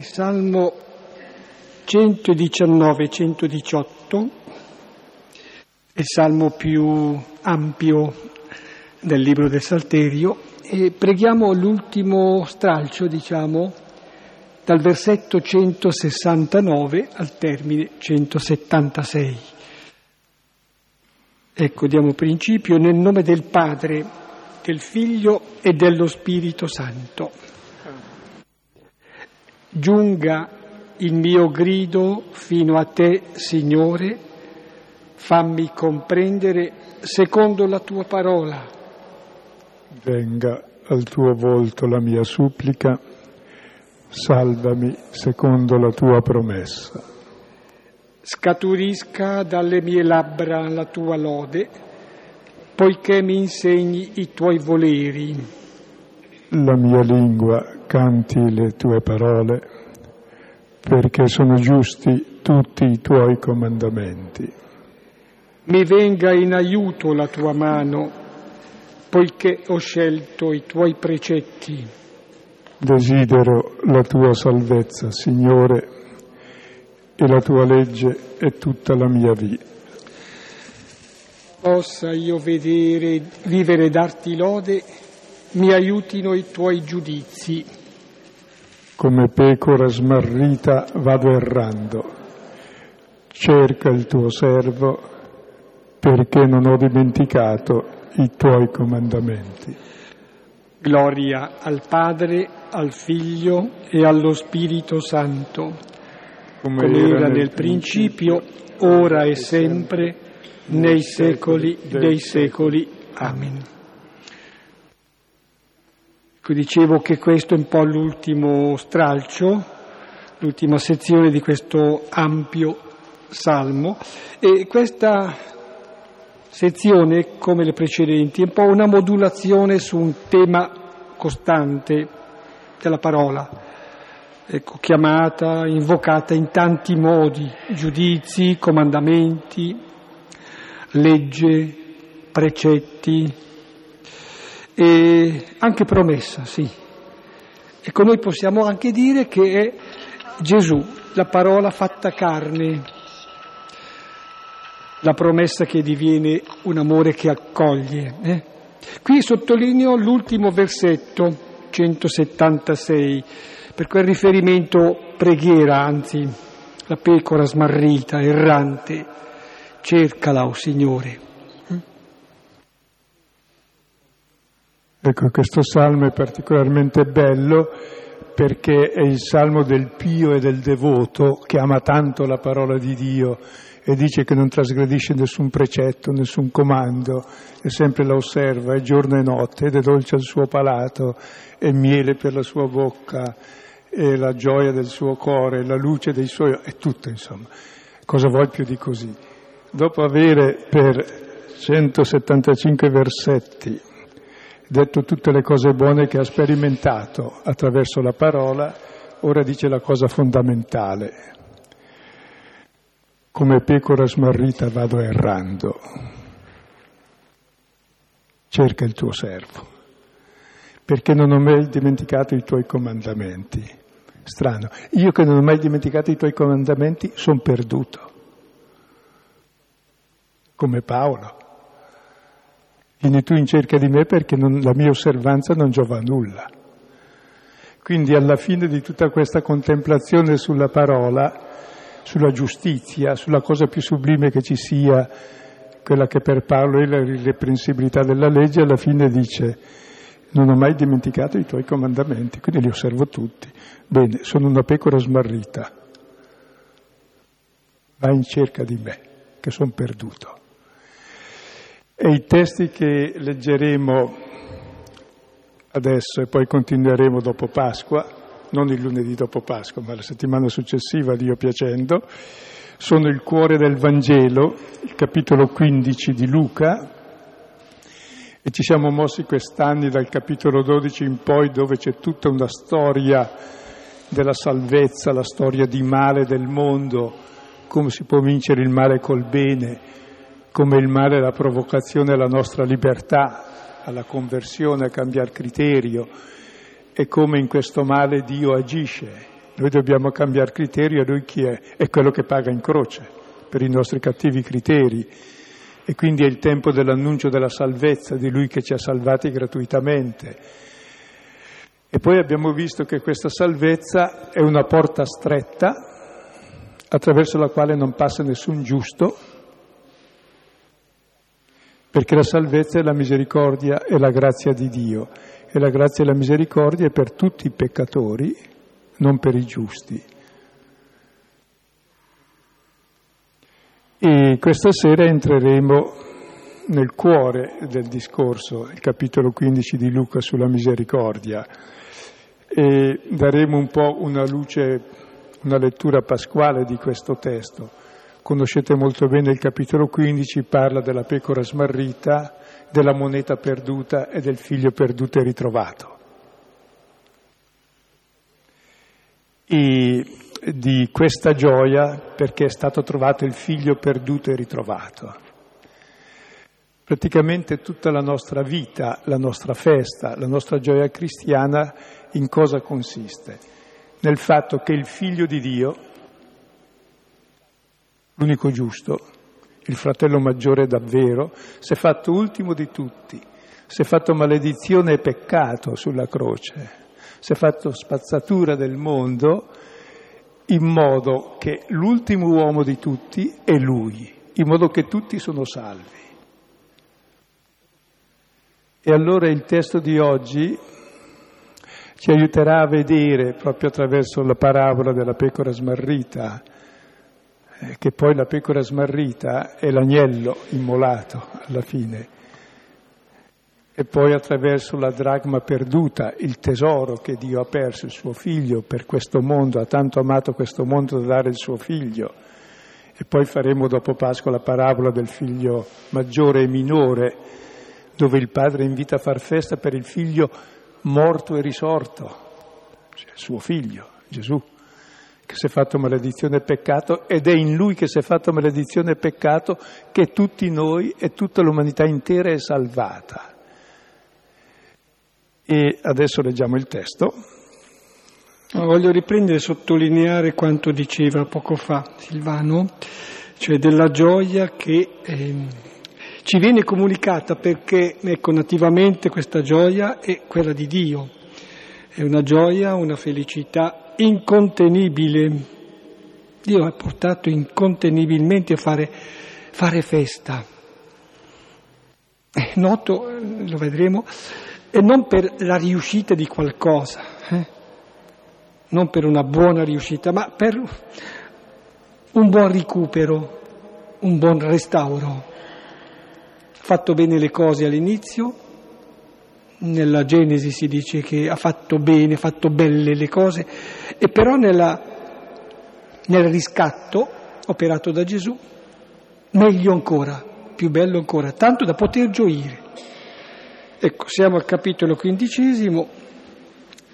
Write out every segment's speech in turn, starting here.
Salmo 119-118 è il salmo più ampio del libro del Salterio e preghiamo l'ultimo stralcio, diciamo, dal versetto 169 al termine 176. Ecco, diamo principio nel nome del Padre, del Figlio e dello Spirito Santo. Giunga il mio grido fino a te, Signore, fammi comprendere secondo la tua parola. Venga al tuo volto la mia supplica, salvami secondo la tua promessa. Scaturisca dalle mie labbra la tua lode, poiché mi insegni i tuoi voleri. La mia lingua canti le tue parole, perché sono giusti tutti i tuoi comandamenti. Mi venga in aiuto la tua mano, poiché ho scelto i tuoi precetti. Desidero la tua salvezza, Signore, e la tua legge è tutta la mia vita. Possa io vedere, vivere e darti lode, mi aiutino i tuoi giudizi. Come pecora smarrita vado errando. Cerca il tuo servo perché non ho dimenticato i tuoi comandamenti. Gloria al Padre, al Figlio e allo Spirito Santo, come, come era, era nel principio, ora e sempre, nei secoli dei secoli. Amen. Ecco, dicevo che questo è un po' l'ultimo stralcio, l'ultima sezione di questo ampio salmo. E questa sezione, come le precedenti, è un po' una modulazione su un tema costante della parola, ecco, chiamata, invocata in tanti modi, giudizi, comandamenti, legge, precetti e anche promessa, sì. Ecco, noi possiamo anche dire che è Gesù, la parola fatta carne, la promessa che diviene un amore che accoglie. Eh? Qui sottolineo l'ultimo versetto, 176, per quel riferimento preghiera, anzi, la pecora smarrita, errante, cercala, o oh Signore. Ecco, questo salmo è particolarmente bello perché è il salmo del pio e del devoto che ama tanto la parola di Dio e dice che non trasgredisce nessun precetto, nessun comando, e sempre la osserva, è giorno e notte, ed è dolce al suo palato, è miele per la sua bocca, è la gioia del suo cuore, la luce dei suoi... è tutto insomma. Cosa vuoi più di così? Dopo avere per 175 versetti detto tutte le cose buone che ha sperimentato attraverso la parola, ora dice la cosa fondamentale. Come pecora smarrita vado errando. Cerca il tuo servo, perché non ho mai dimenticato i tuoi comandamenti. Strano, io che non ho mai dimenticato i tuoi comandamenti sono perduto, come Paolo. Vieni tu in cerca di me perché non, la mia osservanza non giova a nulla. Quindi alla fine di tutta questa contemplazione sulla parola, sulla giustizia, sulla cosa più sublime che ci sia, quella che per Paolo è la irreprensibilità della legge, alla fine dice non ho mai dimenticato i tuoi comandamenti, quindi li osservo tutti. Bene, sono una pecora smarrita, va in cerca di me, che sono perduto. E i testi che leggeremo adesso e poi continueremo dopo Pasqua, non il lunedì dopo Pasqua, ma la settimana successiva, Dio piacendo, sono il cuore del Vangelo, il capitolo 15 di Luca, e ci siamo mossi quest'anni dal capitolo 12 in poi dove c'è tutta una storia della salvezza, la storia di male del mondo, come si può vincere il male col bene, come il male è la provocazione alla nostra libertà, alla conversione, a cambiare criterio, e come in questo male Dio agisce Noi dobbiamo cambiare criterio e lui chi è? È quello che paga in croce per i nostri cattivi criteri. E quindi è il tempo dell'annuncio della salvezza, di lui che ci ha salvati gratuitamente. E poi abbiamo visto che questa salvezza è una porta stretta attraverso la quale non passa nessun giusto, perché la salvezza è la misericordia e la grazia di Dio e la grazia e la misericordia è per tutti i peccatori, non per i giusti. E questa sera entreremo nel cuore del discorso, il capitolo 15 di Luca sulla misericordia, e daremo un po' una luce, una lettura pasquale di questo testo. Conoscete molto bene il capitolo 15, parla della pecora smarrita, della moneta perduta e del figlio perduto e ritrovato. E di questa gioia perché è stato trovato il figlio perduto e ritrovato. Praticamente tutta la nostra vita, la nostra festa, la nostra gioia cristiana in cosa consiste? Nel fatto che il figlio di Dio, l'unico giusto, il fratello maggiore davvero, si è fatto ultimo di tutti, si è fatto maledizione e peccato sulla croce, si è fatto spazzatura del mondo in modo che l'ultimo uomo di tutti è lui, in modo che tutti sono salvi. E allora il testo di oggi ci aiuterà a vedere, proprio attraverso la parabola della pecora smarrita, che poi la pecora smarrita è l'agnello immolato alla fine, e poi attraverso la dragma perduta, il tesoro che Dio ha perso, il suo figlio per questo mondo, ha tanto amato questo mondo da dare il suo figlio. E poi faremo dopo Pasqua la parabola del figlio maggiore e minore, dove il padre invita a far festa per il figlio morto e risorto, cioè il suo figlio, Gesù che si è fatto maledizione e peccato ed è in lui che si è fatto maledizione e peccato che tutti noi e tutta l'umanità intera è salvata. E adesso leggiamo il testo. Voglio riprendere e sottolineare quanto diceva poco fa Silvano, cioè della gioia che eh, ci viene comunicata perché, ecco, nativamente questa gioia è quella di Dio, è una gioia, una felicità incontenibile. Dio ha portato incontenibilmente a fare, fare festa. È noto, lo vedremo, e non per la riuscita di qualcosa, eh? non per una buona riuscita, ma per un buon recupero, un buon restauro. Ha fatto bene le cose all'inizio, nella Genesi si dice che ha fatto bene, ha fatto belle le cose, e però nella, nel riscatto operato da Gesù, meglio ancora, più bello ancora, tanto da poter gioire. Ecco, siamo al capitolo quindicesimo,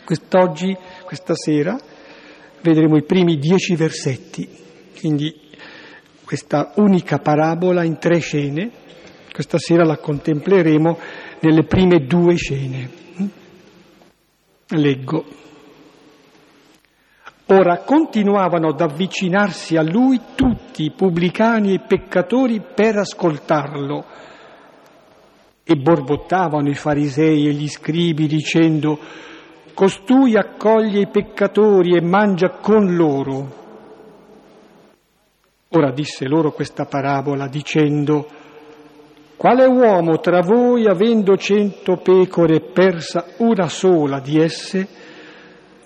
quest'oggi, questa sera, vedremo i primi dieci versetti, quindi questa unica parabola in tre scene, questa sera la contempleremo nelle prime due scene. Leggo. Ora continuavano ad avvicinarsi a lui tutti i pubblicani e peccatori per ascoltarlo e borbottavano i farisei e gli scribi dicendo costui accoglie i peccatori e mangia con loro. Ora disse loro questa parabola dicendo quale uomo tra voi, avendo cento pecore, persa una sola di esse,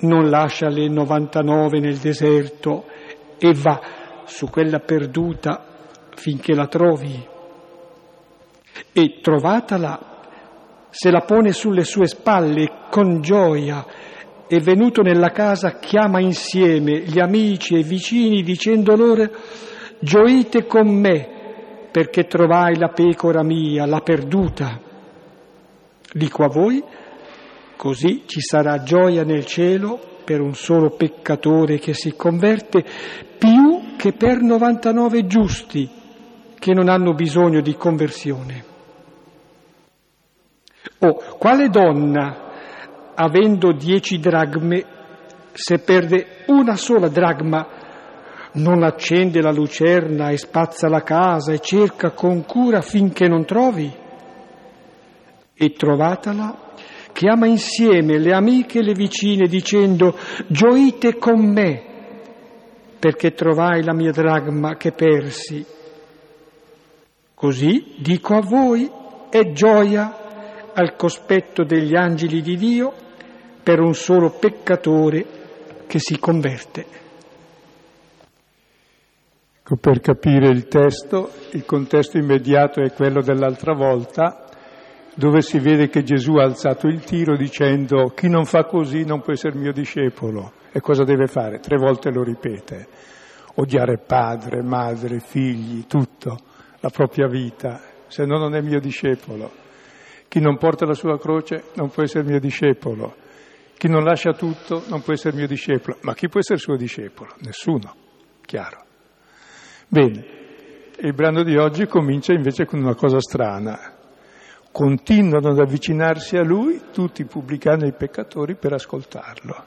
non lascia le 99 nel deserto e va su quella perduta finché la trovi? E trovatala, se la pone sulle sue spalle con gioia e venuto nella casa chiama insieme gli amici e i vicini dicendo loro gioite con me perché trovai la pecora mia, la perduta. Dico a voi, così ci sarà gioia nel cielo per un solo peccatore che si converte, più che per 99 giusti che non hanno bisogno di conversione. O quale donna, avendo dieci dragme, Se perde una sola dragma, non accende la lucerna e spazza la casa e cerca con cura finché non trovi. E trovatala, chiama insieme le amiche e le vicine dicendo gioite con me perché trovai la mia dragma che persi. Così dico a voi, è gioia al cospetto degli angeli di Dio per un solo peccatore che si converte. Ecco, per capire il testo, il contesto immediato è quello dell'altra volta, dove si vede che Gesù ha alzato il tiro dicendo chi non fa così non può essere mio discepolo. E cosa deve fare? Tre volte lo ripete. Odiare padre, madre, figli, tutto, la propria vita, se no non è mio discepolo. Chi non porta la sua croce non può essere mio discepolo. Chi non lascia tutto non può essere mio discepolo. Ma chi può essere suo discepolo? Nessuno, chiaro. Bene, il brano di oggi comincia invece con una cosa strana. Continuano ad avvicinarsi a lui tutti i pubblicani e i peccatori per ascoltarlo.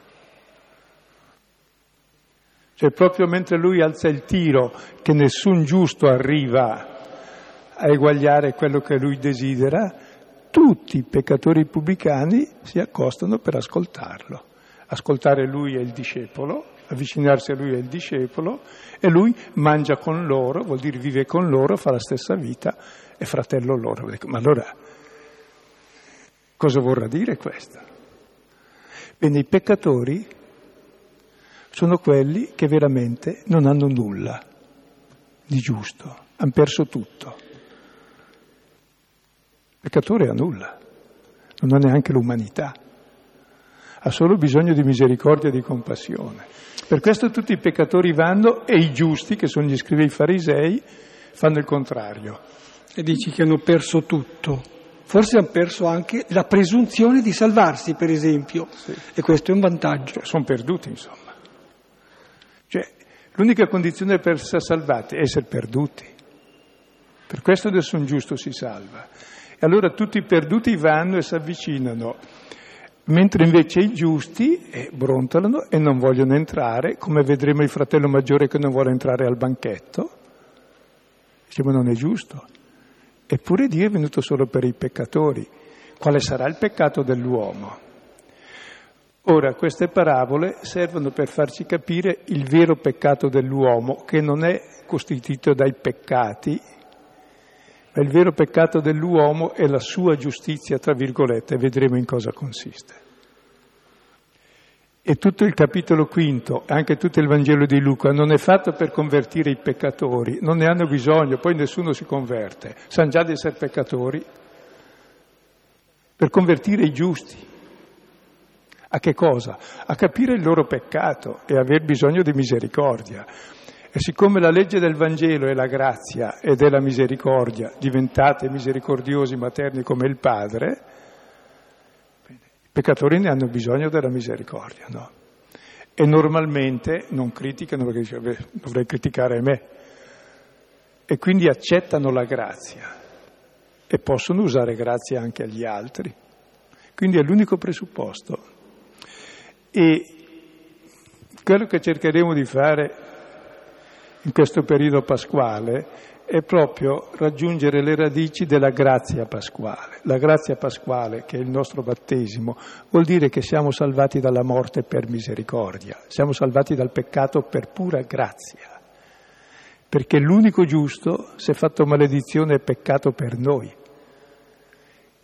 Cioè proprio mentre lui alza il tiro, che nessun giusto arriva a eguagliare quello che lui desidera, tutti i peccatori pubblicani si accostano per ascoltarlo. Ascoltare lui è il discepolo, avvicinarsi a lui è il discepolo e lui mangia con loro, vuol dire vive con loro, fa la stessa vita, è fratello loro. Ma allora cosa vorrà dire questo? Bene, i peccatori sono quelli che veramente non hanno nulla di giusto, hanno perso tutto. Il peccatore ha nulla, non ha neanche l'umanità, ha solo bisogno di misericordia e di compassione. Per questo tutti i peccatori vanno e i giusti, che sono gli scrivi farisei, fanno il contrario. E dici che hanno perso tutto. Forse hanno perso anche la presunzione di salvarsi, per esempio, sì. e questo è un vantaggio. Cioè, sono perduti, insomma. Cioè, l'unica condizione per essere salvati è essere perduti. Per questo nessun giusto si salva. E allora tutti i perduti vanno e si avvicinano, mentre invece i giusti eh, brontolano e non vogliono entrare, come vedremo il fratello maggiore che non vuole entrare al banchetto. Diciamo non è giusto. Eppure Dio è venuto solo per i peccatori. Quale sarà il peccato dell'uomo? Ora, queste parabole servono per farci capire il vero peccato dell'uomo, che non è costituito dai peccati, ma il vero peccato dell'uomo è la sua giustizia, tra virgolette, vedremo in cosa consiste. E tutto il capitolo quinto, anche tutto il Vangelo di Luca, non è fatto per convertire i peccatori, non ne hanno bisogno, poi nessuno si converte, sanno già di essere peccatori, per convertire i giusti. A che cosa? A capire il loro peccato e aver bisogno di misericordia. E siccome la legge del Vangelo è la grazia ed è la misericordia, diventate misericordiosi materni come il Padre, i peccatori ne hanno bisogno della misericordia, no? E normalmente non criticano perché beh, dovrei criticare me. E quindi accettano la grazia e possono usare grazia anche agli altri. Quindi è l'unico presupposto. E quello che cercheremo di fare in questo periodo pasquale è proprio raggiungere le radici della grazia pasquale. La grazia pasquale, che è il nostro battesimo, vuol dire che siamo salvati dalla morte per misericordia, siamo salvati dal peccato per pura grazia, perché l'unico giusto si è fatto maledizione e peccato per noi.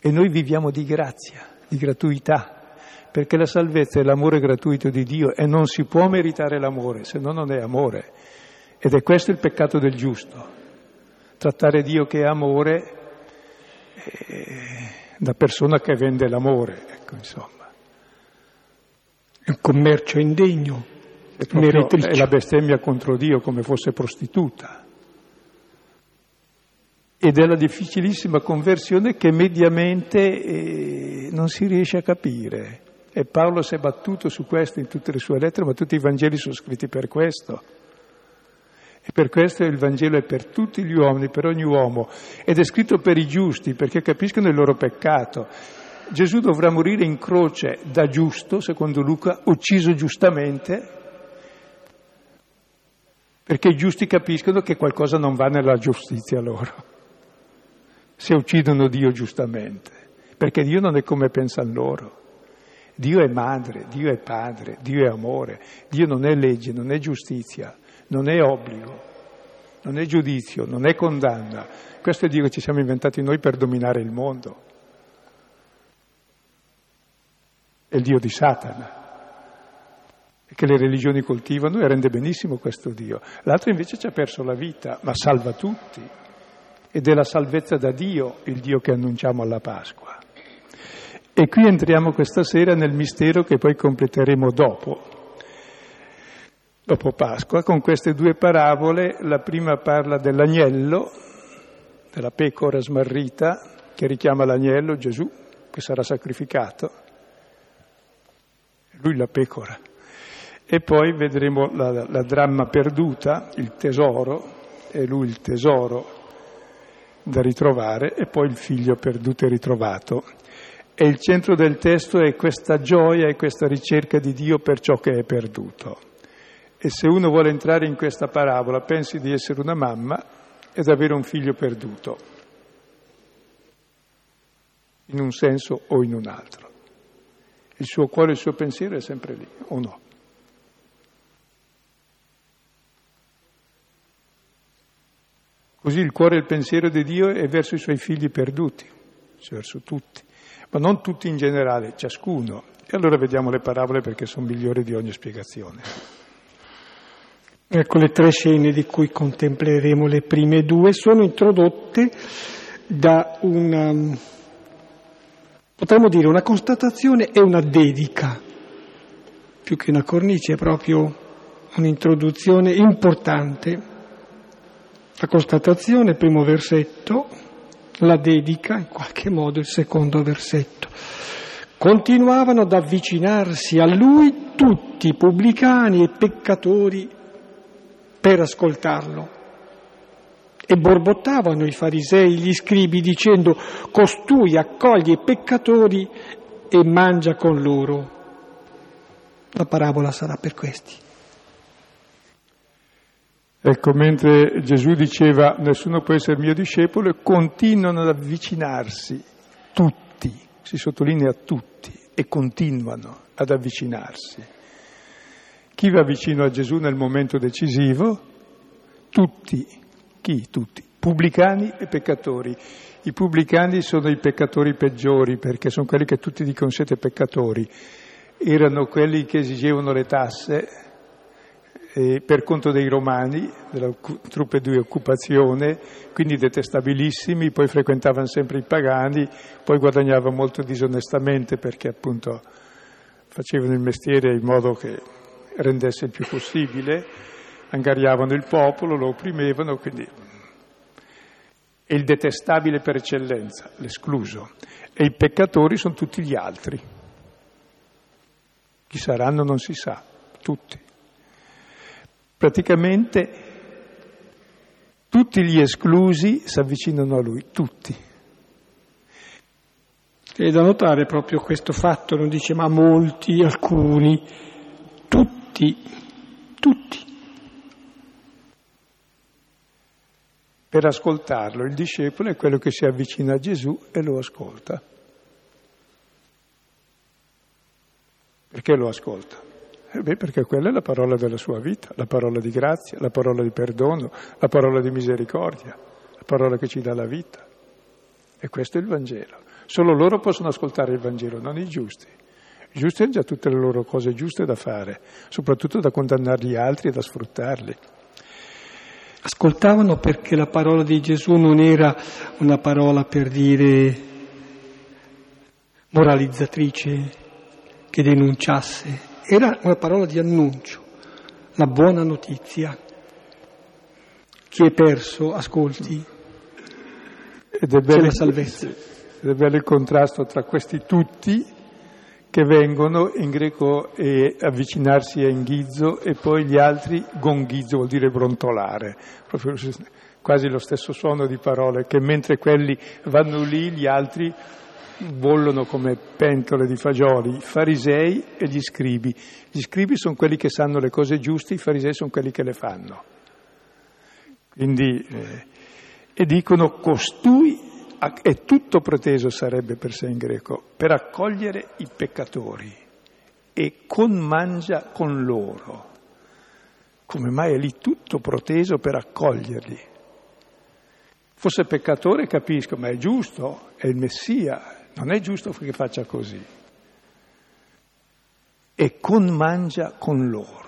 E noi viviamo di grazia, di gratuità, perché la salvezza è l'amore gratuito di Dio e non si può meritare l'amore, se no non è amore. Ed è questo il peccato del giusto, trattare Dio che è amore eh, da persona che vende l'amore, ecco insomma. È un commercio indegno, è, è la bestemmia contro Dio come fosse prostituta. Ed è la difficilissima conversione che mediamente eh, non si riesce a capire. E Paolo si è battuto su questo in tutte le sue lettere, ma tutti i Vangeli sono scritti per questo. E per questo il Vangelo è per tutti gli uomini, per ogni uomo, ed è scritto per i giusti, perché capiscono il loro peccato. Gesù dovrà morire in croce da giusto, secondo Luca, ucciso giustamente, perché i giusti capiscono che qualcosa non va nella giustizia loro, se uccidono Dio giustamente, perché Dio non è come pensano loro. Dio è madre, Dio è padre, Dio è amore, Dio non è legge, non è giustizia, non è obbligo, non è giudizio, non è condanna. Questo è Dio che ci siamo inventati noi per dominare il mondo. È il Dio di Satana, che le religioni coltivano e rende benissimo questo Dio. L'altro invece ci ha perso la vita, ma salva tutti. Ed è la salvezza da Dio il Dio che annunciamo alla Pasqua. E qui entriamo questa sera nel mistero che poi completeremo dopo, dopo Pasqua, con queste due parabole. La prima parla dell'agnello, della pecora smarrita, che richiama l'agnello, Gesù, che sarà sacrificato. Lui la pecora. E poi vedremo la, la dramma perduta, il tesoro, e lui il tesoro da ritrovare, e poi il figlio perduto e ritrovato. E il centro del testo è questa gioia e questa ricerca di Dio per ciò che è perduto. E se uno vuole entrare in questa parabola, pensi di essere una mamma ed avere un figlio perduto, in un senso o in un altro. Il suo cuore il suo pensiero è sempre lì, o no? Così il cuore e il pensiero di Dio è verso i suoi figli perduti, verso tutti ma non tutti in generale, ciascuno. E allora vediamo le parabole perché sono migliori di ogni spiegazione. Ecco, le tre scene di cui contempleremo le prime due sono introdotte da una, potremmo dire, una constatazione e una dedica. Più che una cornice, è proprio un'introduzione importante. La constatazione, primo versetto, la dedica, in qualche modo, il secondo versetto. Continuavano ad avvicinarsi a lui tutti, pubblicani e peccatori, per ascoltarlo. E borbottavano i farisei, gli scribi, dicendo, costui accoglie i peccatori e mangia con loro. La parabola sarà per questi. Ecco, mentre Gesù diceva nessuno può essere mio discepolo, continuano ad avvicinarsi tutti, si sottolinea tutti, e continuano ad avvicinarsi. Chi va vicino a Gesù nel momento decisivo? Tutti. Chi? Tutti. Pubblicani e peccatori. I pubblicani sono i peccatori peggiori perché sono quelli che tutti dicono siete peccatori. Erano quelli che esigevano le tasse, eh, per conto dei romani, della truppe di occupazione, quindi detestabilissimi, poi frequentavano sempre i pagani, poi guadagnavano molto disonestamente perché appunto facevano il mestiere in modo che rendesse il più possibile, angariavano il popolo, lo opprimevano, quindi è il detestabile per eccellenza, l'escluso, e i peccatori sono tutti gli altri. Chi saranno non si sa, tutti. Praticamente tutti gli esclusi si avvicinano a lui, tutti. È da notare proprio questo fatto, non dice ma molti, alcuni, tutti, tutti. Per ascoltarlo il discepolo è quello che si avvicina a Gesù e lo ascolta. Perché lo ascolta? Eh beh, perché quella è la parola della sua vita, la parola di grazia, la parola di perdono, la parola di misericordia, la parola che ci dà la vita. E questo è il Vangelo. Solo loro possono ascoltare il Vangelo, non i giusti. Giusti hanno già tutte le loro cose giuste da fare, soprattutto da condannare gli altri e da sfruttarli. Ascoltavano perché la parola di Gesù non era una parola per dire moralizzatrice che denunciasse, era una parola di annuncio, la buona notizia. Chi è perso, ascolti, ed è bello, c'è la salvezza. Ed è bello il contrasto tra questi tutti che vengono, in greco è avvicinarsi a inghizzo, e poi gli altri gonghizzo, vuol dire brontolare, proprio quasi lo stesso suono di parole, che mentre quelli vanno lì, gli altri bollono come pentole di fagioli, i farisei e gli scribi. Gli scribi sono quelli che sanno le cose giuste, i farisei sono quelli che le fanno. Quindi, eh, e dicono costui è tutto proteso, sarebbe per sé in greco, per accogliere i peccatori e conmangia con loro. Come mai è lì tutto proteso per accoglierli? Fosse peccatore capisco, ma è giusto, è il Messia, non è giusto che faccia così. E conmangia con loro.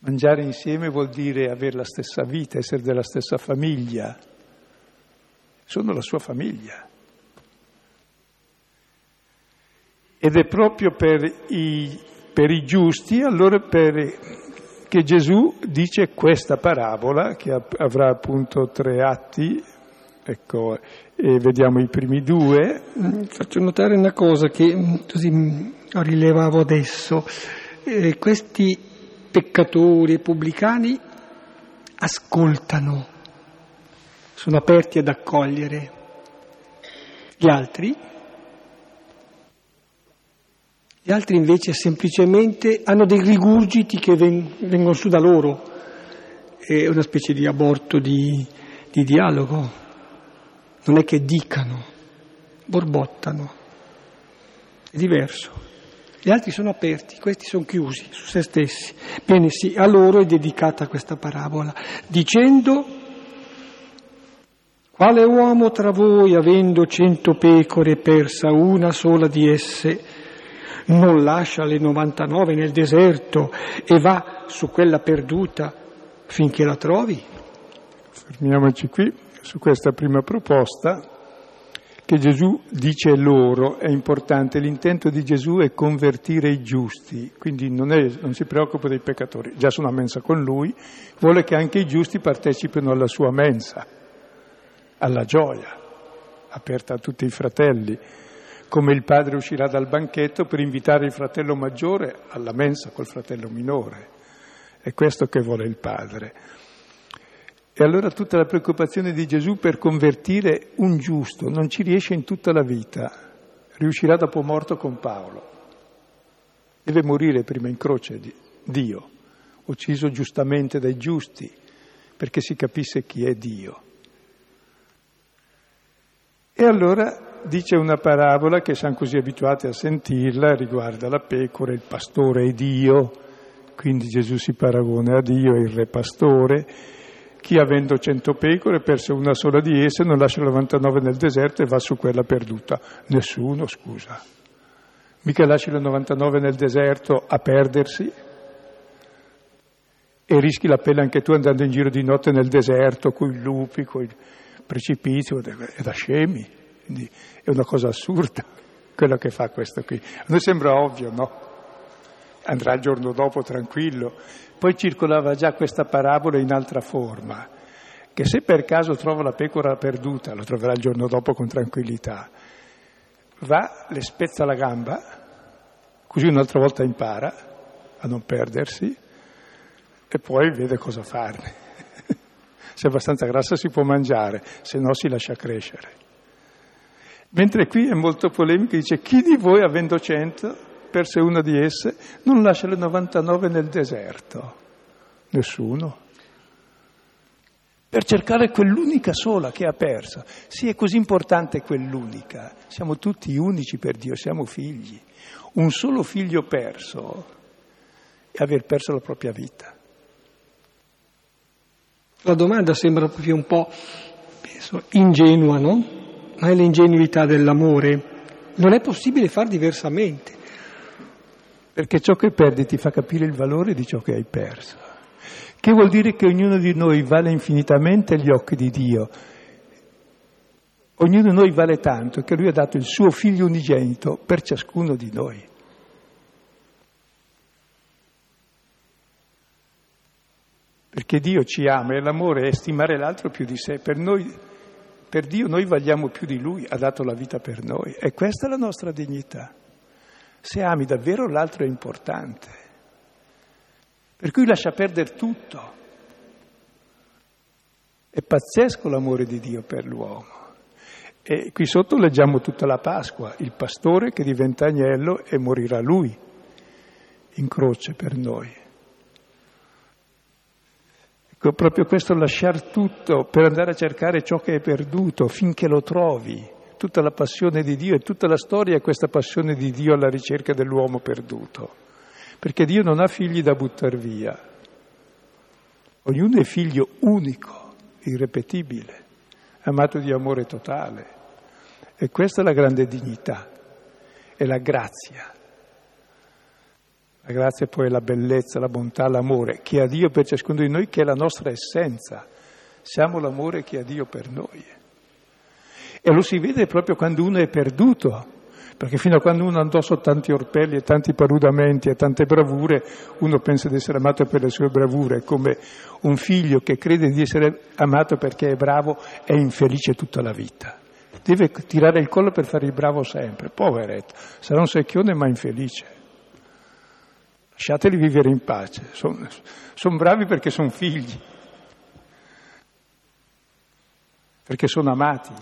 Mangiare insieme vuol dire avere la stessa vita, essere della stessa famiglia. Sono la sua famiglia. Ed è proprio per i, per i giusti, allora per, che Gesù dice questa parabola, che avrà appunto tre atti, ecco, e vediamo i primi due. Faccio notare una cosa che mm, così mm, rilevavo adesso. Eh, questi peccatori e pubblicani ascoltano, sono aperti ad accogliere. Gli altri gli altri invece semplicemente hanno dei rigurgiti che vengono su da loro, è una specie di aborto di, di dialogo, non è che dicano, borbottano, è diverso. Gli altri sono aperti, questi sono chiusi su se stessi. Bene, sì, a loro è dedicata questa parabola, dicendo, quale uomo tra voi, avendo cento pecore, persa una sola di esse, non lascia le 99 nel deserto e va su quella perduta finché la trovi? Fermiamoci qui su questa prima proposta che Gesù dice loro, è importante, l'intento di Gesù è convertire i giusti, quindi non, è, non, si preoccupa dei peccatori, già sono a mensa con lui, vuole che anche i giusti partecipino alla sua mensa, alla gioia, aperta a tutti i fratelli come il padre uscirà dal banchetto per invitare il fratello maggiore alla mensa col fratello minore. È questo che vuole il padre. E allora tutta la preoccupazione di Gesù per convertire un giusto non ci riesce in tutta la vita, riuscirà dopo morto con Paolo. Deve morire prima in croce di Dio, ucciso giustamente dai giusti, perché si capisse chi è Dio. E allora dice una parabola che siamo così abituati a sentirla, riguarda la pecora, il pastore e Dio, quindi Gesù si paragona a Dio il re pastore. Chi avendo cento pecore perse una sola di esse, non lascia 99 nel deserto e va su quella perduta. Nessuno, scusa. Mica lasci le 99 nel deserto a perdersi e rischi la pelle anche tu andando in giro di notte nel deserto, con i lupi, con i precipizi, è da scemi. Quindi è una cosa assurda quello che fa questo qui. A noi sembra ovvio, no? Andrà il giorno dopo tranquillo. Poi circolava già questa parabola in altra forma, che se per caso trova la pecora perduta, lo troverà il giorno dopo con tranquillità. Va, le spezza la gamba, così un'altra volta impara a non perdersi e poi vede cosa farne. Se è abbastanza grassa si può mangiare, se no si lascia crescere. Mentre qui è molto polemico, dice chi di voi avendo cento perse una di esse non lascia le 99 nel deserto? Nessuno. Per cercare quell'unica sola che ha perso. Sì, è così importante quell'unica. Siamo tutti unici per Dio, siamo figli. Un solo figlio perso è aver perso la propria vita. La domanda sembra proprio un po' penso, ingenua, no? ma è l'ingenuità dell'amore. Non è possibile far diversamente. Perché ciò che perdi ti fa capire il valore di ciò che hai perso. Che vuol dire che ognuno di noi vale infinitamente agli occhi di Dio. Ognuno di noi vale tanto che Lui ha dato il suo figlio unigenito per ciascuno di noi. Perché Dio ci ama e l'amore è stimare l'altro più di sé. Per noi per Dio noi valiamo più di Lui, ha dato la vita per noi e questa è la nostra dignità. Se ami davvero l'altro è importante. Per cui lascia perdere tutto. È pazzesco l'amore di Dio per l'uomo. E qui sotto leggiamo tutta la Pasqua, il pastore che diventa agnello e morirà lui in croce per noi. Ecco, proprio questo lasciar tutto per andare a cercare ciò che è perduto finché lo trovi, tutta la passione di Dio e tutta la storia è questa passione di Dio alla ricerca dell'uomo perduto, perché Dio non ha figli da buttare via, ognuno è figlio unico, irrepetibile, amato di amore totale. E questa è la grande dignità, è la grazia. La grazia poi è la bellezza, la bontà, l'amore che ha Dio per ciascuno di noi, che è la nostra essenza. Siamo l'amore che ha Dio per noi. E lo si vede proprio quando uno è perduto, perché fino a quando uno ha addosso tanti orpelli e tanti paludamenti e tante bravure, uno pensa di essere amato per le sue bravure, come un figlio che crede di essere amato perché è bravo è infelice tutta la vita. Deve tirare il collo per fare il bravo sempre, poveretto, sarà un secchione ma infelice. Lasciateli vivere in pace, sono son bravi perché sono figli, perché sono amati.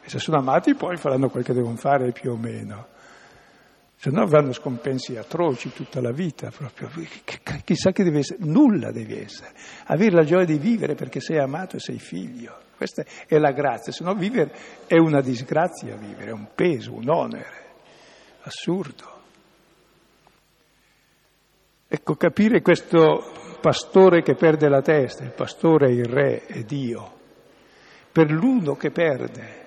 E se sono amati poi faranno quel che devono fare più o meno. Se no vanno scompensi atroci tutta la vita proprio. Chissà che deve essere, nulla deve essere. Avere la gioia di vivere perché sei amato e sei figlio. Questa è la grazia, se no vivere è una disgrazia vivere, è un peso, un onere. Assurdo. Ecco, capire questo pastore che perde la testa, il pastore è il re, è Dio, per l'uno che perde.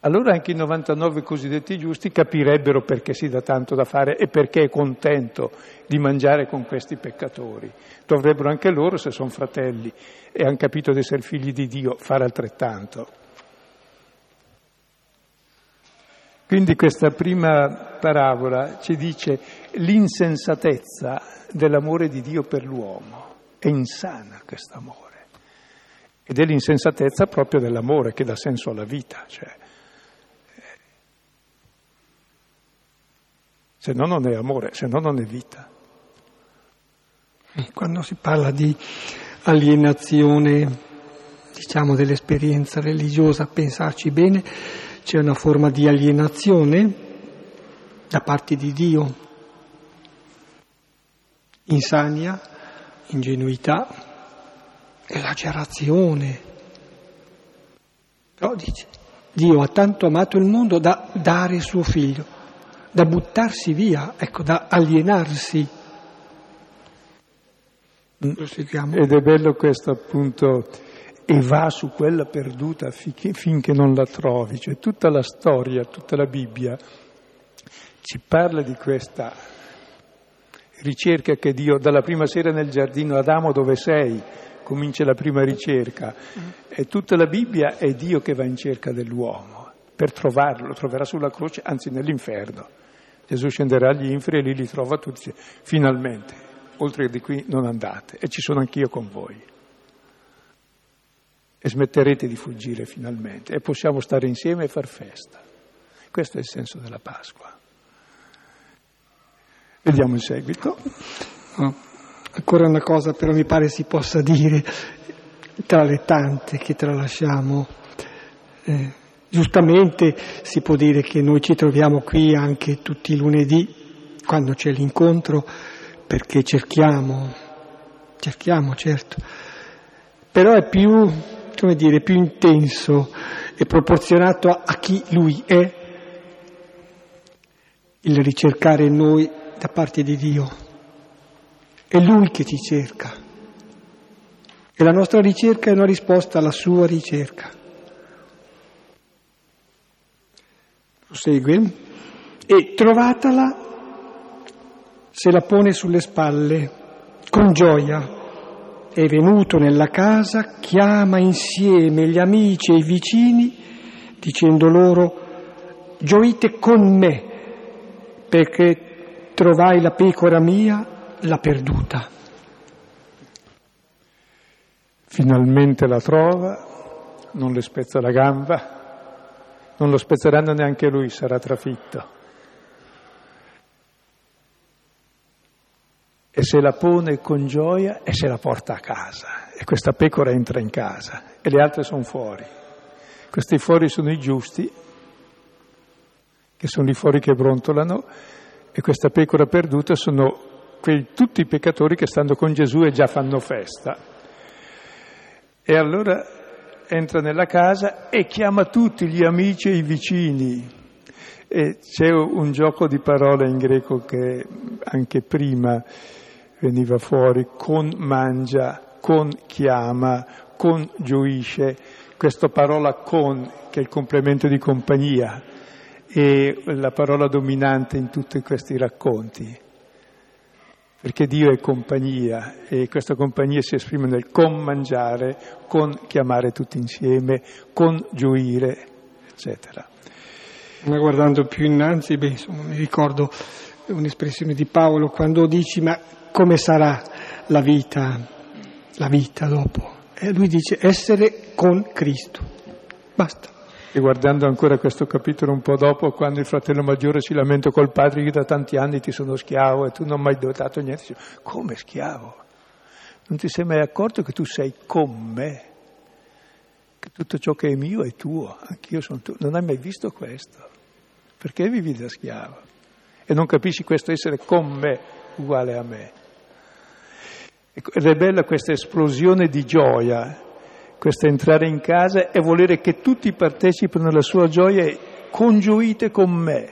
Allora anche i 99 cosiddetti giusti capirebbero perché si dà tanto da fare e perché è contento di mangiare con questi peccatori. Dovrebbero anche loro, se sono fratelli e hanno capito di essere figli di Dio, fare altrettanto. Quindi questa prima parabola ci dice l'insensatezza dell'amore di Dio per l'uomo. È insana questo amore. Ed è l'insensatezza proprio dell'amore che dà senso alla vita. Cioè, se no non è amore, se no non è vita. Quando si parla di alienazione, diciamo, dell'esperienza religiosa, pensarci bene, c'è una forma di alienazione da parte di Dio, insania, ingenuità, esagerazione. Però dice, Dio ha tanto amato il mondo da dare suo figlio, da buttarsi via, ecco, da alienarsi. Ed è bello questo appunto e va su quella perduta finché non la trovi. Cioè tutta la storia, tutta la Bibbia ci parla di questa ricerca che Dio, dalla prima sera nel giardino, Adamo dove sei? Comincia la prima ricerca. E tutta la Bibbia è Dio che va in cerca dell'uomo. Per trovarlo, lo troverà sulla croce, anzi nell'inferno. Gesù scenderà agli inferi e lì li trova tutti. Finalmente, oltre di qui non andate. E ci sono anch'io con voi e smetterete di fuggire finalmente e possiamo stare insieme e far festa. Questo è il senso della Pasqua. Vediamo il seguito. Ancora una cosa però mi pare si possa dire tra le tante che tralasciamo. Eh, giustamente si può dire che noi ci troviamo qui anche tutti i lunedì quando c'è l'incontro perché cerchiamo, cerchiamo certo, però è più come dire, più intenso e proporzionato a, a chi lui è, il ricercare noi da parte di Dio. È lui che ci cerca. E la nostra ricerca è una risposta alla sua ricerca. Prosegue. E trovatala, se la pone sulle spalle, con gioia è venuto nella casa, chiama insieme gli amici e i vicini, dicendo loro, gioite con me, perché trovai la pecora mia, la perduta. Finalmente la trova, non le spezza la gamba, non lo spezzeranno neanche lui, sarà trafitto. e se la pone con gioia e se la porta a casa. E questa pecora entra in casa e le altre sono fuori. Questi fuori sono i giusti, che sono lì fuori che brontolano, e questa pecora perduta sono quei, tutti i peccatori che stanno con Gesù e già fanno festa. E allora entra nella casa e chiama tutti gli amici e i vicini. E c'è un gioco di parole in greco che anche prima veniva fuori, con mangia, con chiama, con gioisce, questa parola con che è il complemento di compagnia è la parola dominante in tutti questi racconti, perché Dio è compagnia e questa compagnia si esprime nel con mangiare, con chiamare tutti insieme, con gioire, eccetera. Ma guardando più innanzi, beh, insomma, mi ricordo un'espressione di Paolo quando dici ma come sarà la vita, la vita dopo? E lui dice essere con Cristo. Basta. Guardando ancora questo capitolo un po' dopo, quando il fratello maggiore si lamenta col padre che da tanti anni ti sono schiavo e tu non mi hai dotato niente, dice, come schiavo? Non ti sei mai accorto che tu sei con me? Che tutto ciò che è mio è tuo, anch'io sono tuo. Non hai mai visto questo? Perché vivi da schiavo? E non capisci questo essere con me uguale a me. Ed è bella questa esplosione di gioia questo entrare in casa e volere che tutti partecipino alla sua gioia e congiuite con me.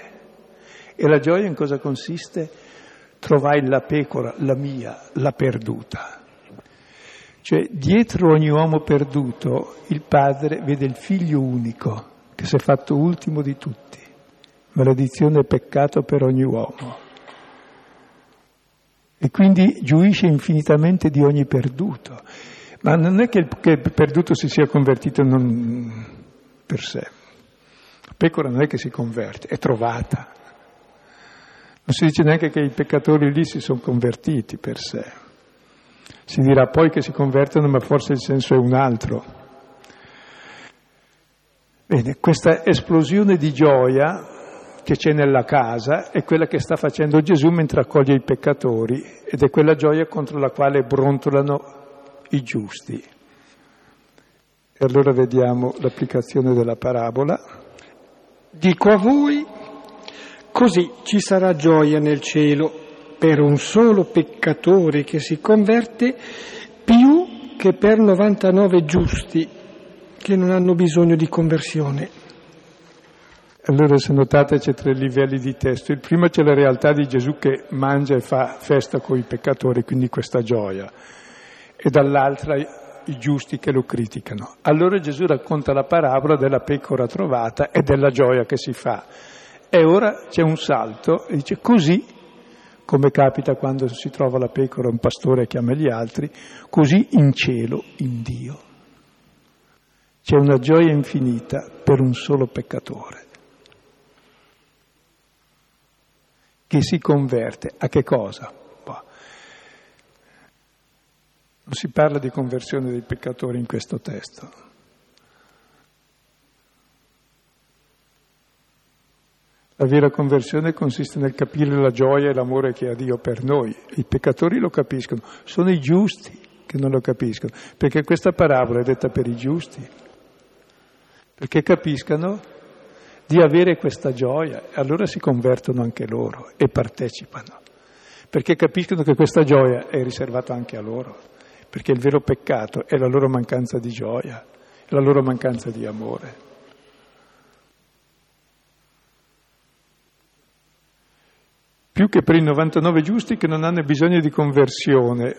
E la gioia in cosa consiste? Trovai la pecora, la mia, la perduta. Cioè, dietro ogni uomo perduto, il padre vede il figlio unico, che si è fatto ultimo di tutti. Maledizione e peccato per ogni uomo. E quindi giuisce infinitamente di ogni perduto. Ma non è che il, che perduto si sia convertito non, per sé. La pecora non è che si converte, è trovata. Non si dice neanche che i peccatori lì si sono convertiti per sé. Si dirà poi che si convertono, ma forse il senso è un altro. Bene, questa esplosione di gioia che c'è nella casa è quella che sta facendo Gesù mentre accoglie i peccatori ed è quella gioia contro la quale brontolano i giusti. E allora vediamo l'applicazione della parabola. Dico a voi, così ci sarà gioia nel cielo per un solo peccatore che si converte più che per 99 giusti che non hanno bisogno di conversione. Allora se notate c'è tre livelli di testo. Il primo c'è la realtà di Gesù che mangia e fa festa con i peccatori, quindi questa gioia e dall'altra i giusti che lo criticano. Allora Gesù racconta la parabola della pecora trovata e della gioia che si fa. E ora c'è un salto e dice così, come capita quando si trova la pecora, un pastore chiama gli altri, così in cielo, in Dio. C'è una gioia infinita per un solo peccatore che si converte a che cosa? Non si parla di conversione dei peccatori in questo testo. La vera conversione consiste nel capire la gioia e l'amore che ha Dio per noi. I peccatori lo capiscono, sono i giusti che non lo capiscono, perché questa parabola è detta per i giusti, perché capiscano di avere questa gioia e allora si convertono anche loro e partecipano, perché capiscono che questa gioia è riservata anche a loro perché il vero peccato è la loro mancanza di gioia, la loro mancanza di amore. Più che per i 99 giusti che non hanno bisogno di conversione,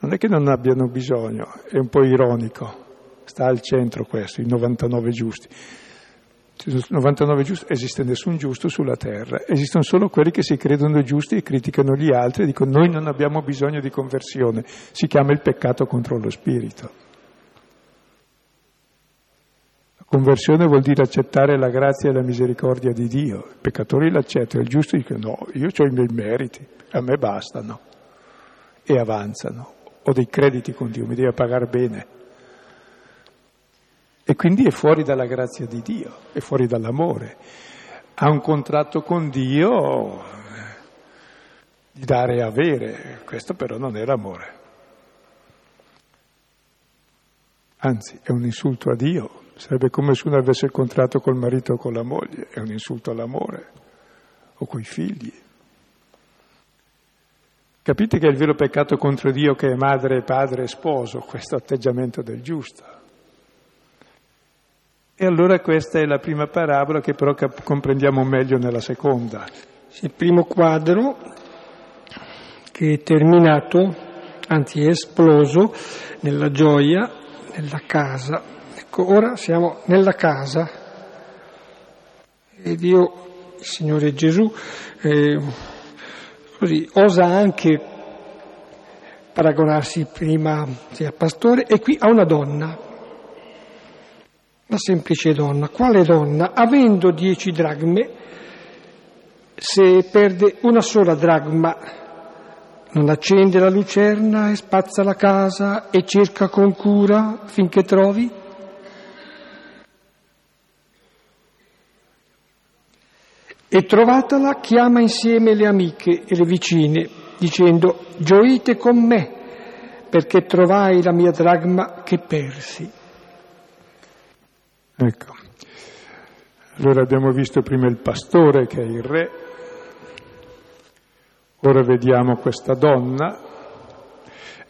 non è che non abbiano bisogno, è un po' ironico, sta al centro questo, i 99 giusti 99 giusti, esiste nessun giusto sulla terra, esistono solo quelli che si credono giusti e criticano gli altri e dicono noi non abbiamo bisogno di conversione, si chiama il peccato contro lo spirito. La conversione vuol dire accettare la grazia e la misericordia di Dio, i peccatori l'accettano, il giusto dice no, io ho i miei meriti, a me bastano. E avanzano, ho dei crediti con Dio, mi deve pagare bene. E quindi è fuori dalla grazia di Dio, è fuori dall'amore. Ha un contratto con Dio di dare e avere, questo però non è l'amore. Anzi, è un insulto a Dio, Sarebbe come se uno avesse il contratto col marito o con la moglie, è un insulto all'amore o coi figli. Capite che è il vero peccato contro Dio che è madre, padre e sposo, questo atteggiamento del giusto. E allora questa è la prima parabola che però comprendiamo meglio nella seconda. Il primo quadro che è terminato, anzi è esploso nella gioia, nella casa. Ecco, ora siamo nella casa e Dio, il Signore Gesù, eh, così osa anche paragonarsi prima sì, al pastore e qui a una donna, una semplice donna. Quale donna? Avendo dieci dragme, se perde una sola dragma non accende la lucerna e spazza la casa e cerca con cura finché trovi? E trovatela chiama insieme le amiche e le vicine, dicendo gioite con me, perché trovai la mia dragma che persi. Ecco, allora abbiamo visto prima il pastore che è il re, Ora vediamo questa donna,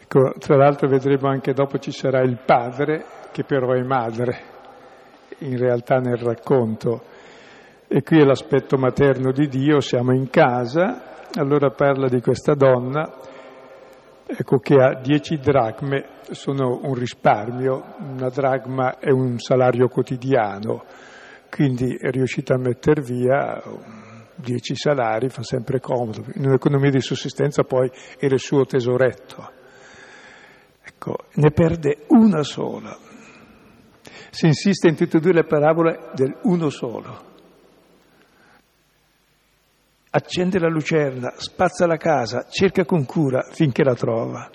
ecco, tra l'altro vedremo anche dopo ci sarà il padre, che però è madre, in realtà nel racconto. E qui è l'aspetto materno di Dio, siamo in casa, allora parla di questa donna, ecco che ha dieci dracme, sono un risparmio, una dracma è un salario quotidiano, quindi è riuscita a mettere via dieci salari fa sempre comodo, in un'economia di sussistenza poi era il suo tesoretto. Ecco, ne perde una sola. Si insiste in tutte e due le parabole del uno solo. Accende la lucerna, spazza la casa, cerca con cura finché la trova.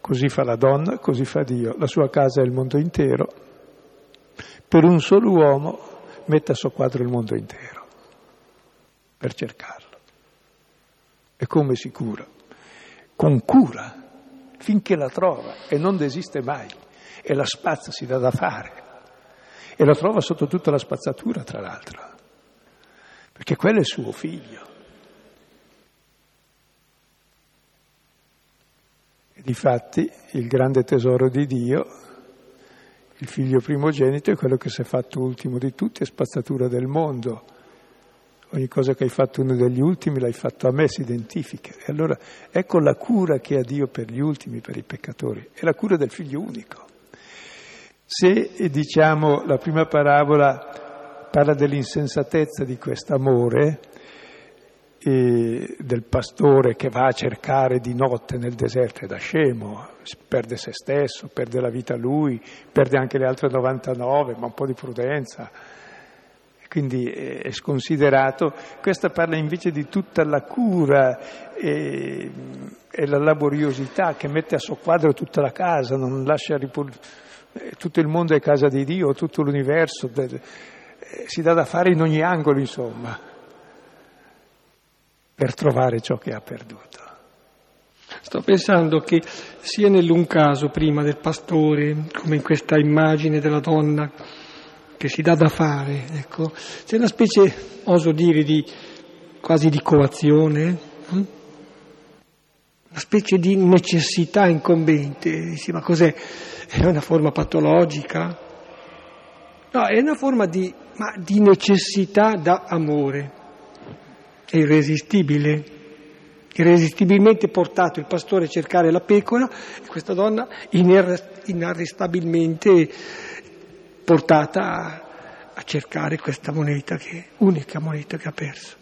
Così fa la donna, così fa Dio. La sua casa è il mondo intero. Per un solo uomo mette a suo quadro il mondo intero per cercarlo. E come si cura? Con cura, finché la trova e non desiste mai. E la spazza si dà da fare. E la trova sotto tutta la spazzatura, tra l'altro. Perché quello è suo figlio. E difatti il grande tesoro di Dio, il figlio primogenito, è quello che si è fatto ultimo di tutti, è spazzatura del mondo ogni cosa che hai fatto uno degli ultimi l'hai fatto a me, si identifica. E allora ecco la cura che ha Dio per gli ultimi, per i peccatori, è la cura del figlio unico. Se diciamo la prima parabola parla dell'insensatezza di quest'amore, e del pastore che va a cercare di notte nel deserto è da scemo, perde se stesso, perde la vita lui, perde anche le altre 99, ma un po' di prudenza quindi è sconsiderato. Questa parla invece di tutta la cura e, e la laboriosità che mette a suo quadro tutta la casa, non lascia ripul- eh, tutto il mondo è casa di Dio, tutto l'universo, eh, si dà da fare in ogni angolo, insomma, per trovare ciò che ha perduto. Sto pensando che sia nell'un caso prima del pastore, come in questa immagine della donna, che si dà da fare, ecco. C'è una specie, oso dire, di quasi di coazione, hm? una specie di necessità incombente. Dici, ma cos'è? È una forma patologica? No, è una forma di, di necessità da amore. È irresistibile. Irresistibilmente portato il pastore a cercare la pecora e questa donna inarrestabilmente portata a, a cercare questa moneta che unica moneta che ha perso.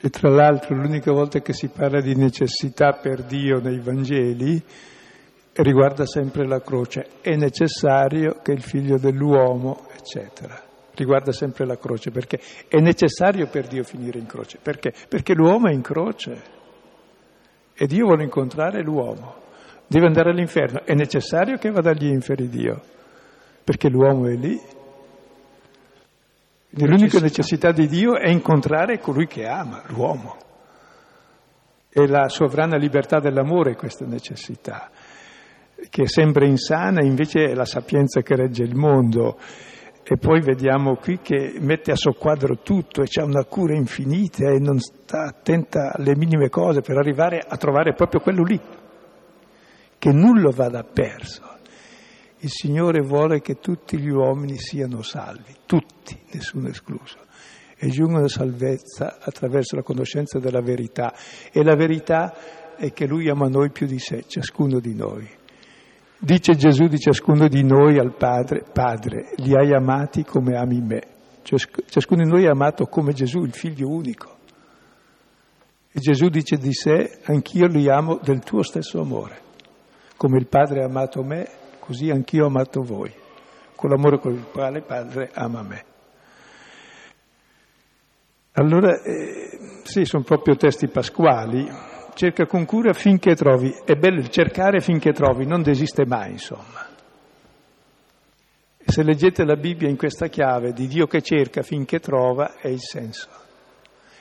E tra l'altro l'unica volta che si parla di necessità per Dio nei Vangeli riguarda sempre la croce. È necessario che il figlio dell'uomo, eccetera. Riguarda sempre la croce perché è necessario per Dio finire in croce. Perché? Perché l'uomo è in croce e Dio vuole incontrare l'uomo. Deve andare all'inferno. È necessario che vada agli inferi Dio perché l'uomo è lì. l'unica necessità di Dio è incontrare colui che ama, l'uomo. È la sovrana libertà dell'amore questa necessità. che sembra insana, invece è la sapienza che regge il mondo. E poi vediamo qui che mette a soqquadro tutto e c'ha una cura infinita e non sta attenta alle minime cose per arrivare a trovare proprio quello lì, che nulla vada perso. Il Signore vuole che tutti gli uomini siano salvi, tutti, nessuno escluso, e giungono a salvezza attraverso la conoscenza della verità. E la verità è che Lui ama noi più di sé, ciascuno di noi. Dice Gesù di ciascuno di noi al Padre, Padre, li hai amati come ami me. Ciascuno di noi è amato come Gesù, il figlio unico. E Gesù dice di sé, anch'io li amo del tuo stesso amore. Come il Padre ha amato me, così anch'io ho amato voi, con l'amore con il quale il Padre ama me. Allora, eh, sì, sono proprio testi pasquali, cerca con cura finché trovi. È bello il cercare finché trovi, non desiste mai, insomma. Se leggete la Bibbia in questa chiave di Dio che cerca finché trova, è il senso.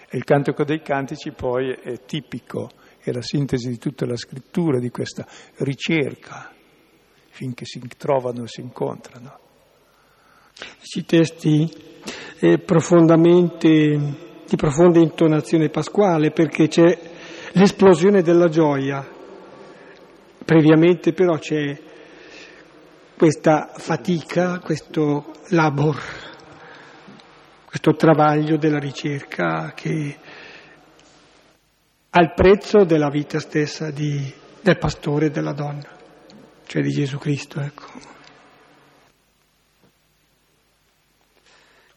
E il cantico dei cantici poi è tipico, è la sintesi di tutta la scrittura, di questa ricerca, finché si trovano e si incontrano. Questi testi eh, profondamente, di profonda intonazione pasquale, perché c'è l'esplosione della gioia. Previamente però c'è questa fatica, questo labor, questo travaglio della ricerca che ha il prezzo della vita stessa di, del pastore e della donna, cioè di Gesù Cristo. Ecco.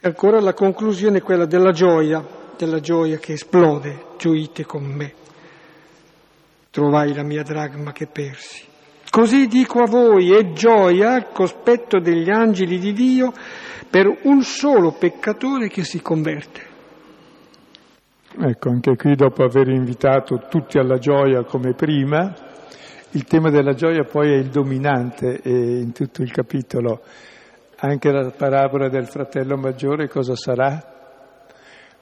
E ancora la conclusione è quella della gioia, della gioia che esplode, gioite con me trovai la mia dragma che persi. Così dico a voi, è gioia al cospetto degli angeli di Dio per un solo peccatore che si converte. Ecco, anche qui dopo aver invitato tutti alla gioia come prima, il tema della gioia poi è il dominante in tutto il capitolo. Anche la parabola del fratello maggiore cosa sarà?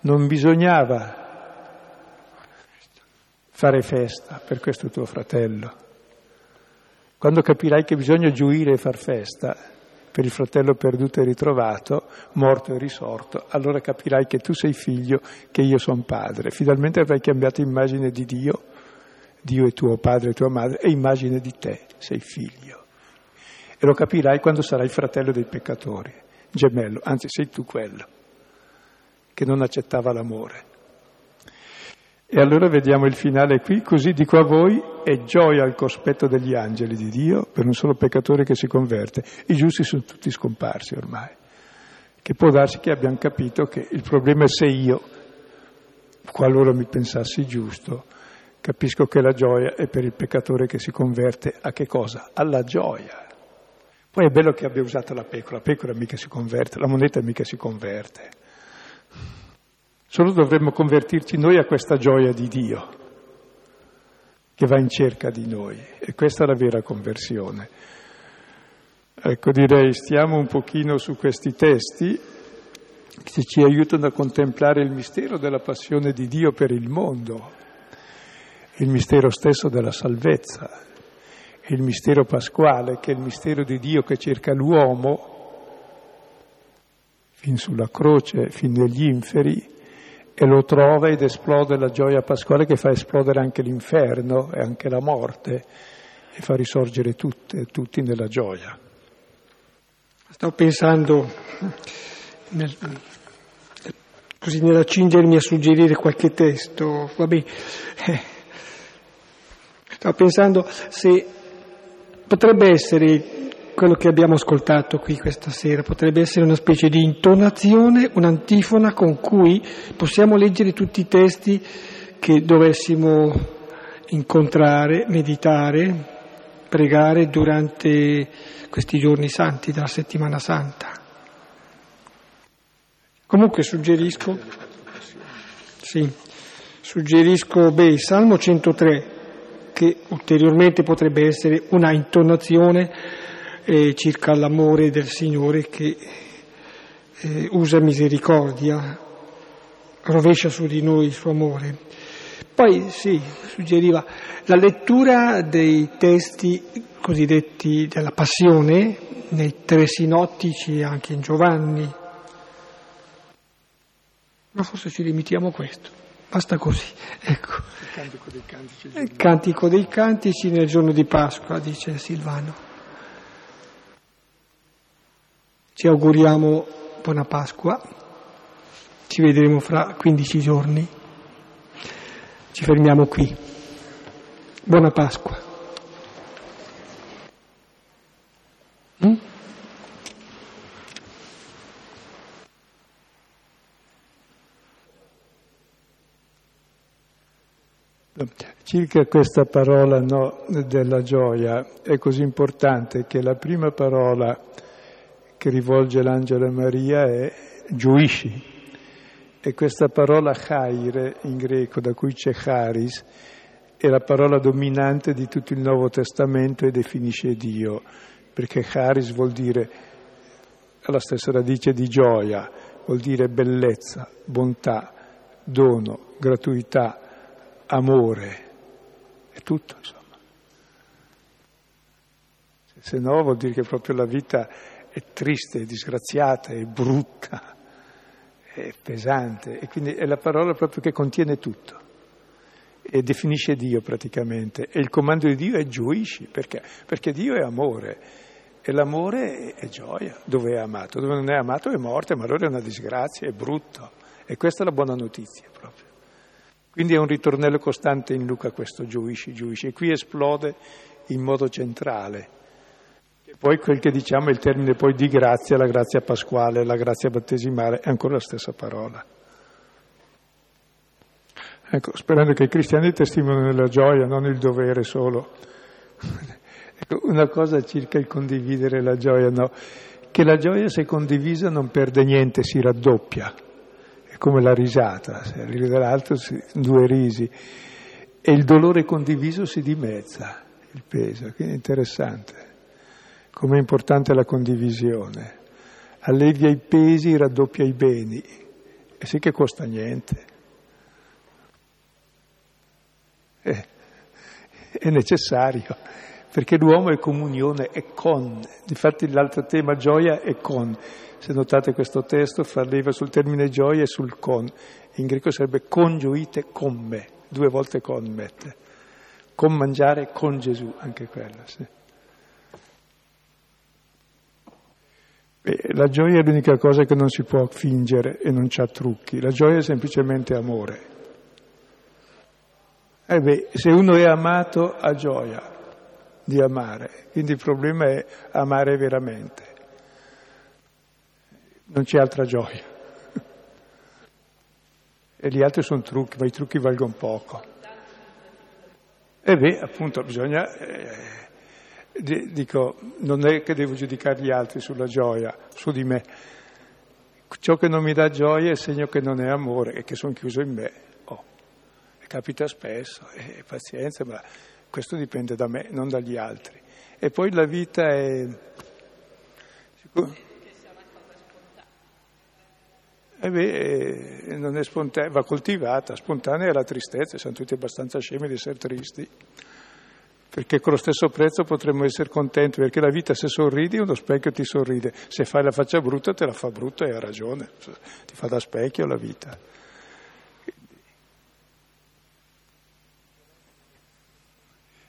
Non bisognava fare festa per questo tuo fratello. Quando capirai che bisogna gioire e far festa per il fratello perduto e ritrovato, morto e risorto, allora capirai che tu sei figlio, che io sono padre. Finalmente avrai cambiato immagine di Dio, Dio è tuo padre e tua madre, e immagine di te, sei figlio. E lo capirai quando sarai fratello dei peccatori, gemello, anzi sei tu quello che non accettava l'amore. E allora vediamo il finale qui, così dico a voi, è gioia al cospetto degli angeli di Dio per un solo peccatore che si converte. I giusti sono tutti scomparsi ormai, che può darsi che abbiano capito che il problema è se io, qualora mi pensassi giusto, capisco che la gioia è per il peccatore che si converte a che cosa? Alla gioia. Poi è bello che abbia usato la pecora, la pecora mica si converte, la moneta mica si converte. Solo dovremmo convertirci noi a questa gioia di Dio che va in cerca di noi e questa è la vera conversione. Ecco, direi stiamo un pochino su questi testi che ci aiutano a contemplare il mistero della passione di Dio per il mondo, il mistero stesso della salvezza, il mistero pasquale che è il mistero di Dio che cerca l'uomo fin sulla croce, fin negli inferi, e lo trova ed esplode la gioia pasquale che fa esplodere anche l'inferno e anche la morte e fa risorgere tutte, tutti nella gioia. Stavo pensando, nel, così nell'accingermi a suggerire qualche testo, vabbè, eh, stavo pensando se potrebbe essere quello che abbiamo ascoltato qui questa sera potrebbe essere una specie di intonazione, un'antifona con cui possiamo leggere tutti i testi che dovessimo incontrare, meditare, pregare durante questi giorni santi della settimana santa. Comunque suggerisco, sì, suggerisco beh, il Salmo 103, che ulteriormente potrebbe essere una intonazione eh, circa l'amore del Signore che eh, usa misericordia, rovescia su di noi il suo amore. Poi sì, suggeriva la lettura dei testi cosiddetti della passione, nei tre sinottici e anche in Giovanni. Ma forse ci limitiamo a questo, basta così. Ecco. Il cantico dei cantici. Il cantico dei cantici nel giorno di Pasqua, dice Silvano. Ci auguriamo buona Pasqua, ci vedremo fra 15 giorni. Ci fermiamo qui. Buona Pasqua. Mm? Circa questa parola no, della gioia è così importante che la prima parola che rivolge l'angelo a Maria è gioisci. E questa parola chaire in greco, da cui c'è charis, è la parola dominante di tutto il Nuovo Testamento e definisce Dio, perché charis vuol dire, la stessa radice di gioia, vuol dire bellezza, bontà, dono, gratuità, amore, è tutto insomma. Se no vuol dire che proprio la vita è triste, è disgraziata, è brutta è pesante e quindi è la parola proprio che contiene tutto e definisce Dio praticamente. E il comando di Dio è gioisci, perché? Perché Dio è amore e l'amore è gioia, dove è amato, dove non è amato è morte, ma allora è una disgrazia, è brutto. E questa è la buona notizia proprio. Quindi è un ritornello costante in Luca questo gioisci, gioisci, e qui esplode in modo centrale. Poi quel che diciamo è il termine poi di grazia, la grazia pasquale, la grazia battesimale, è ancora la stessa parola. Ecco, sperando che i cristiani testimonino la gioia, non il dovere solo. Ecco, una cosa circa il condividere la gioia, no, che la gioia se condivisa non perde niente, si raddoppia, è come la risata, se ride dall'altro due risi, e il dolore condiviso si dimezza, il peso, quindi è interessante come è importante la condivisione. Allevia i pesi, raddoppia i beni. E sì che costa niente. È, è necessario, perché l'uomo è comunione, è con. Difatti l'altro tema gioia è con. Se notate questo testo fa leva sul termine gioia e sul con. In greco sarebbe congiuite con me, due volte con mette. Con mangiare con Gesù, anche quello, sì. La gioia è l'unica cosa che non si può fingere e non c'ha trucchi. La gioia è semplicemente amore. Eh beh, se uno è amato ha gioia di amare, quindi il problema è amare veramente. Non c'è altra gioia. E gli altri sono trucchi, ma i trucchi valgono poco. E eh beh, appunto, bisogna... Eh, dico, non è che devo giudicare gli altri sulla gioia, su di me. Ciò che non mi dà gioia è segno che non è amore e che sono chiuso in me. Oh, capita spesso, è pazienza, ma questo dipende da me, non dagli altri. E poi la vita è... Eh beh, non è spontanea, va coltivata, spontanea è la tristezza, siamo tutti abbastanza scemi di essere tristi perché con lo stesso prezzo potremmo essere contenti, perché la vita se sorridi uno specchio ti sorride, se fai la faccia brutta te la fa brutta e ha ragione, ti fa da specchio la vita.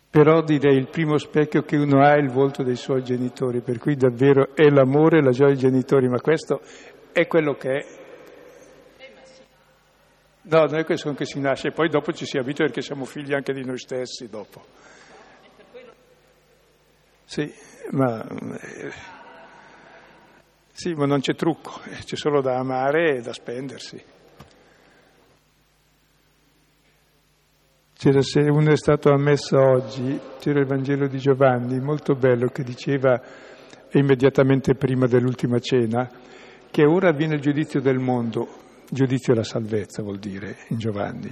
Però direi il primo specchio che uno ha è il volto dei suoi genitori, per cui davvero è l'amore e la gioia dei genitori, ma questo è quello che è. No, non è questo che si nasce, poi dopo ci si abitua perché siamo figli anche di noi stessi dopo. Sì, ma, eh, sì, ma non c'è trucco, eh, c'è solo da amare e da spendersi. C'era, se uno è stato ammesso oggi, c'era il Vangelo di Giovanni, molto bello, che diceva immediatamente prima dell'ultima cena, che ora avviene il giudizio del mondo, giudizio della salvezza vuol dire in Giovanni,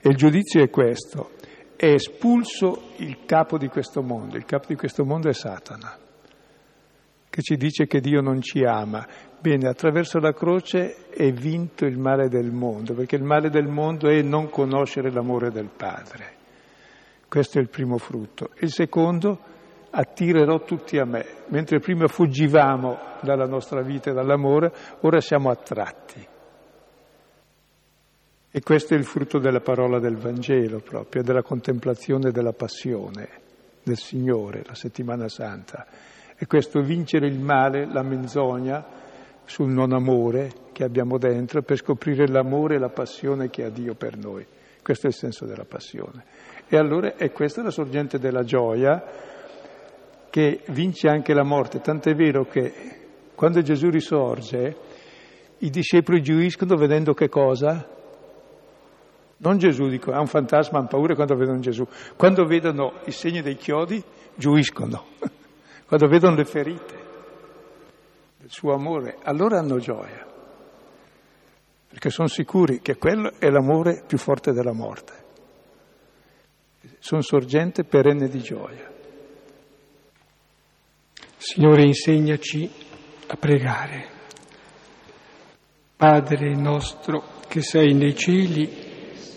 e il giudizio è questo, è espulso il capo di questo mondo. Il capo di questo mondo è Satana, che ci dice che Dio non ci ama. Bene, attraverso la croce è vinto il male del mondo, perché il male del mondo è non conoscere l'amore del Padre. Questo è il primo frutto. Il secondo, attirerò tutti a me. Mentre prima fuggivamo dalla nostra vita e dall'amore, ora siamo attratti. E questo è il frutto della parola del Vangelo proprio, della contemplazione della passione del Signore, la settimana santa. E questo vincere il male, la menzogna sul non amore che abbiamo dentro per scoprire l'amore e la passione che ha Dio per noi. Questo è il senso della passione. E allora è questa la sorgente della gioia che vince anche la morte, tant'è vero che quando Gesù risorge i discepoli giuiscono vedendo che cosa? Non Gesù, dico, ha un fantasma, hanno paura quando vedono Gesù. Quando vedono i segni dei chiodi, giuiscono. quando vedono le ferite del suo amore, allora hanno gioia. Perché sono sicuri che quello è l'amore più forte della morte. Sono sorgente perenne di gioia. Signore, insegnaci a pregare. Padre nostro che sei nei cieli,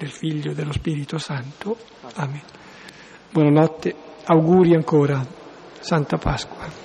del Figlio e dello Spirito Santo. Amen. Buonanotte, auguri ancora, Santa Pasqua.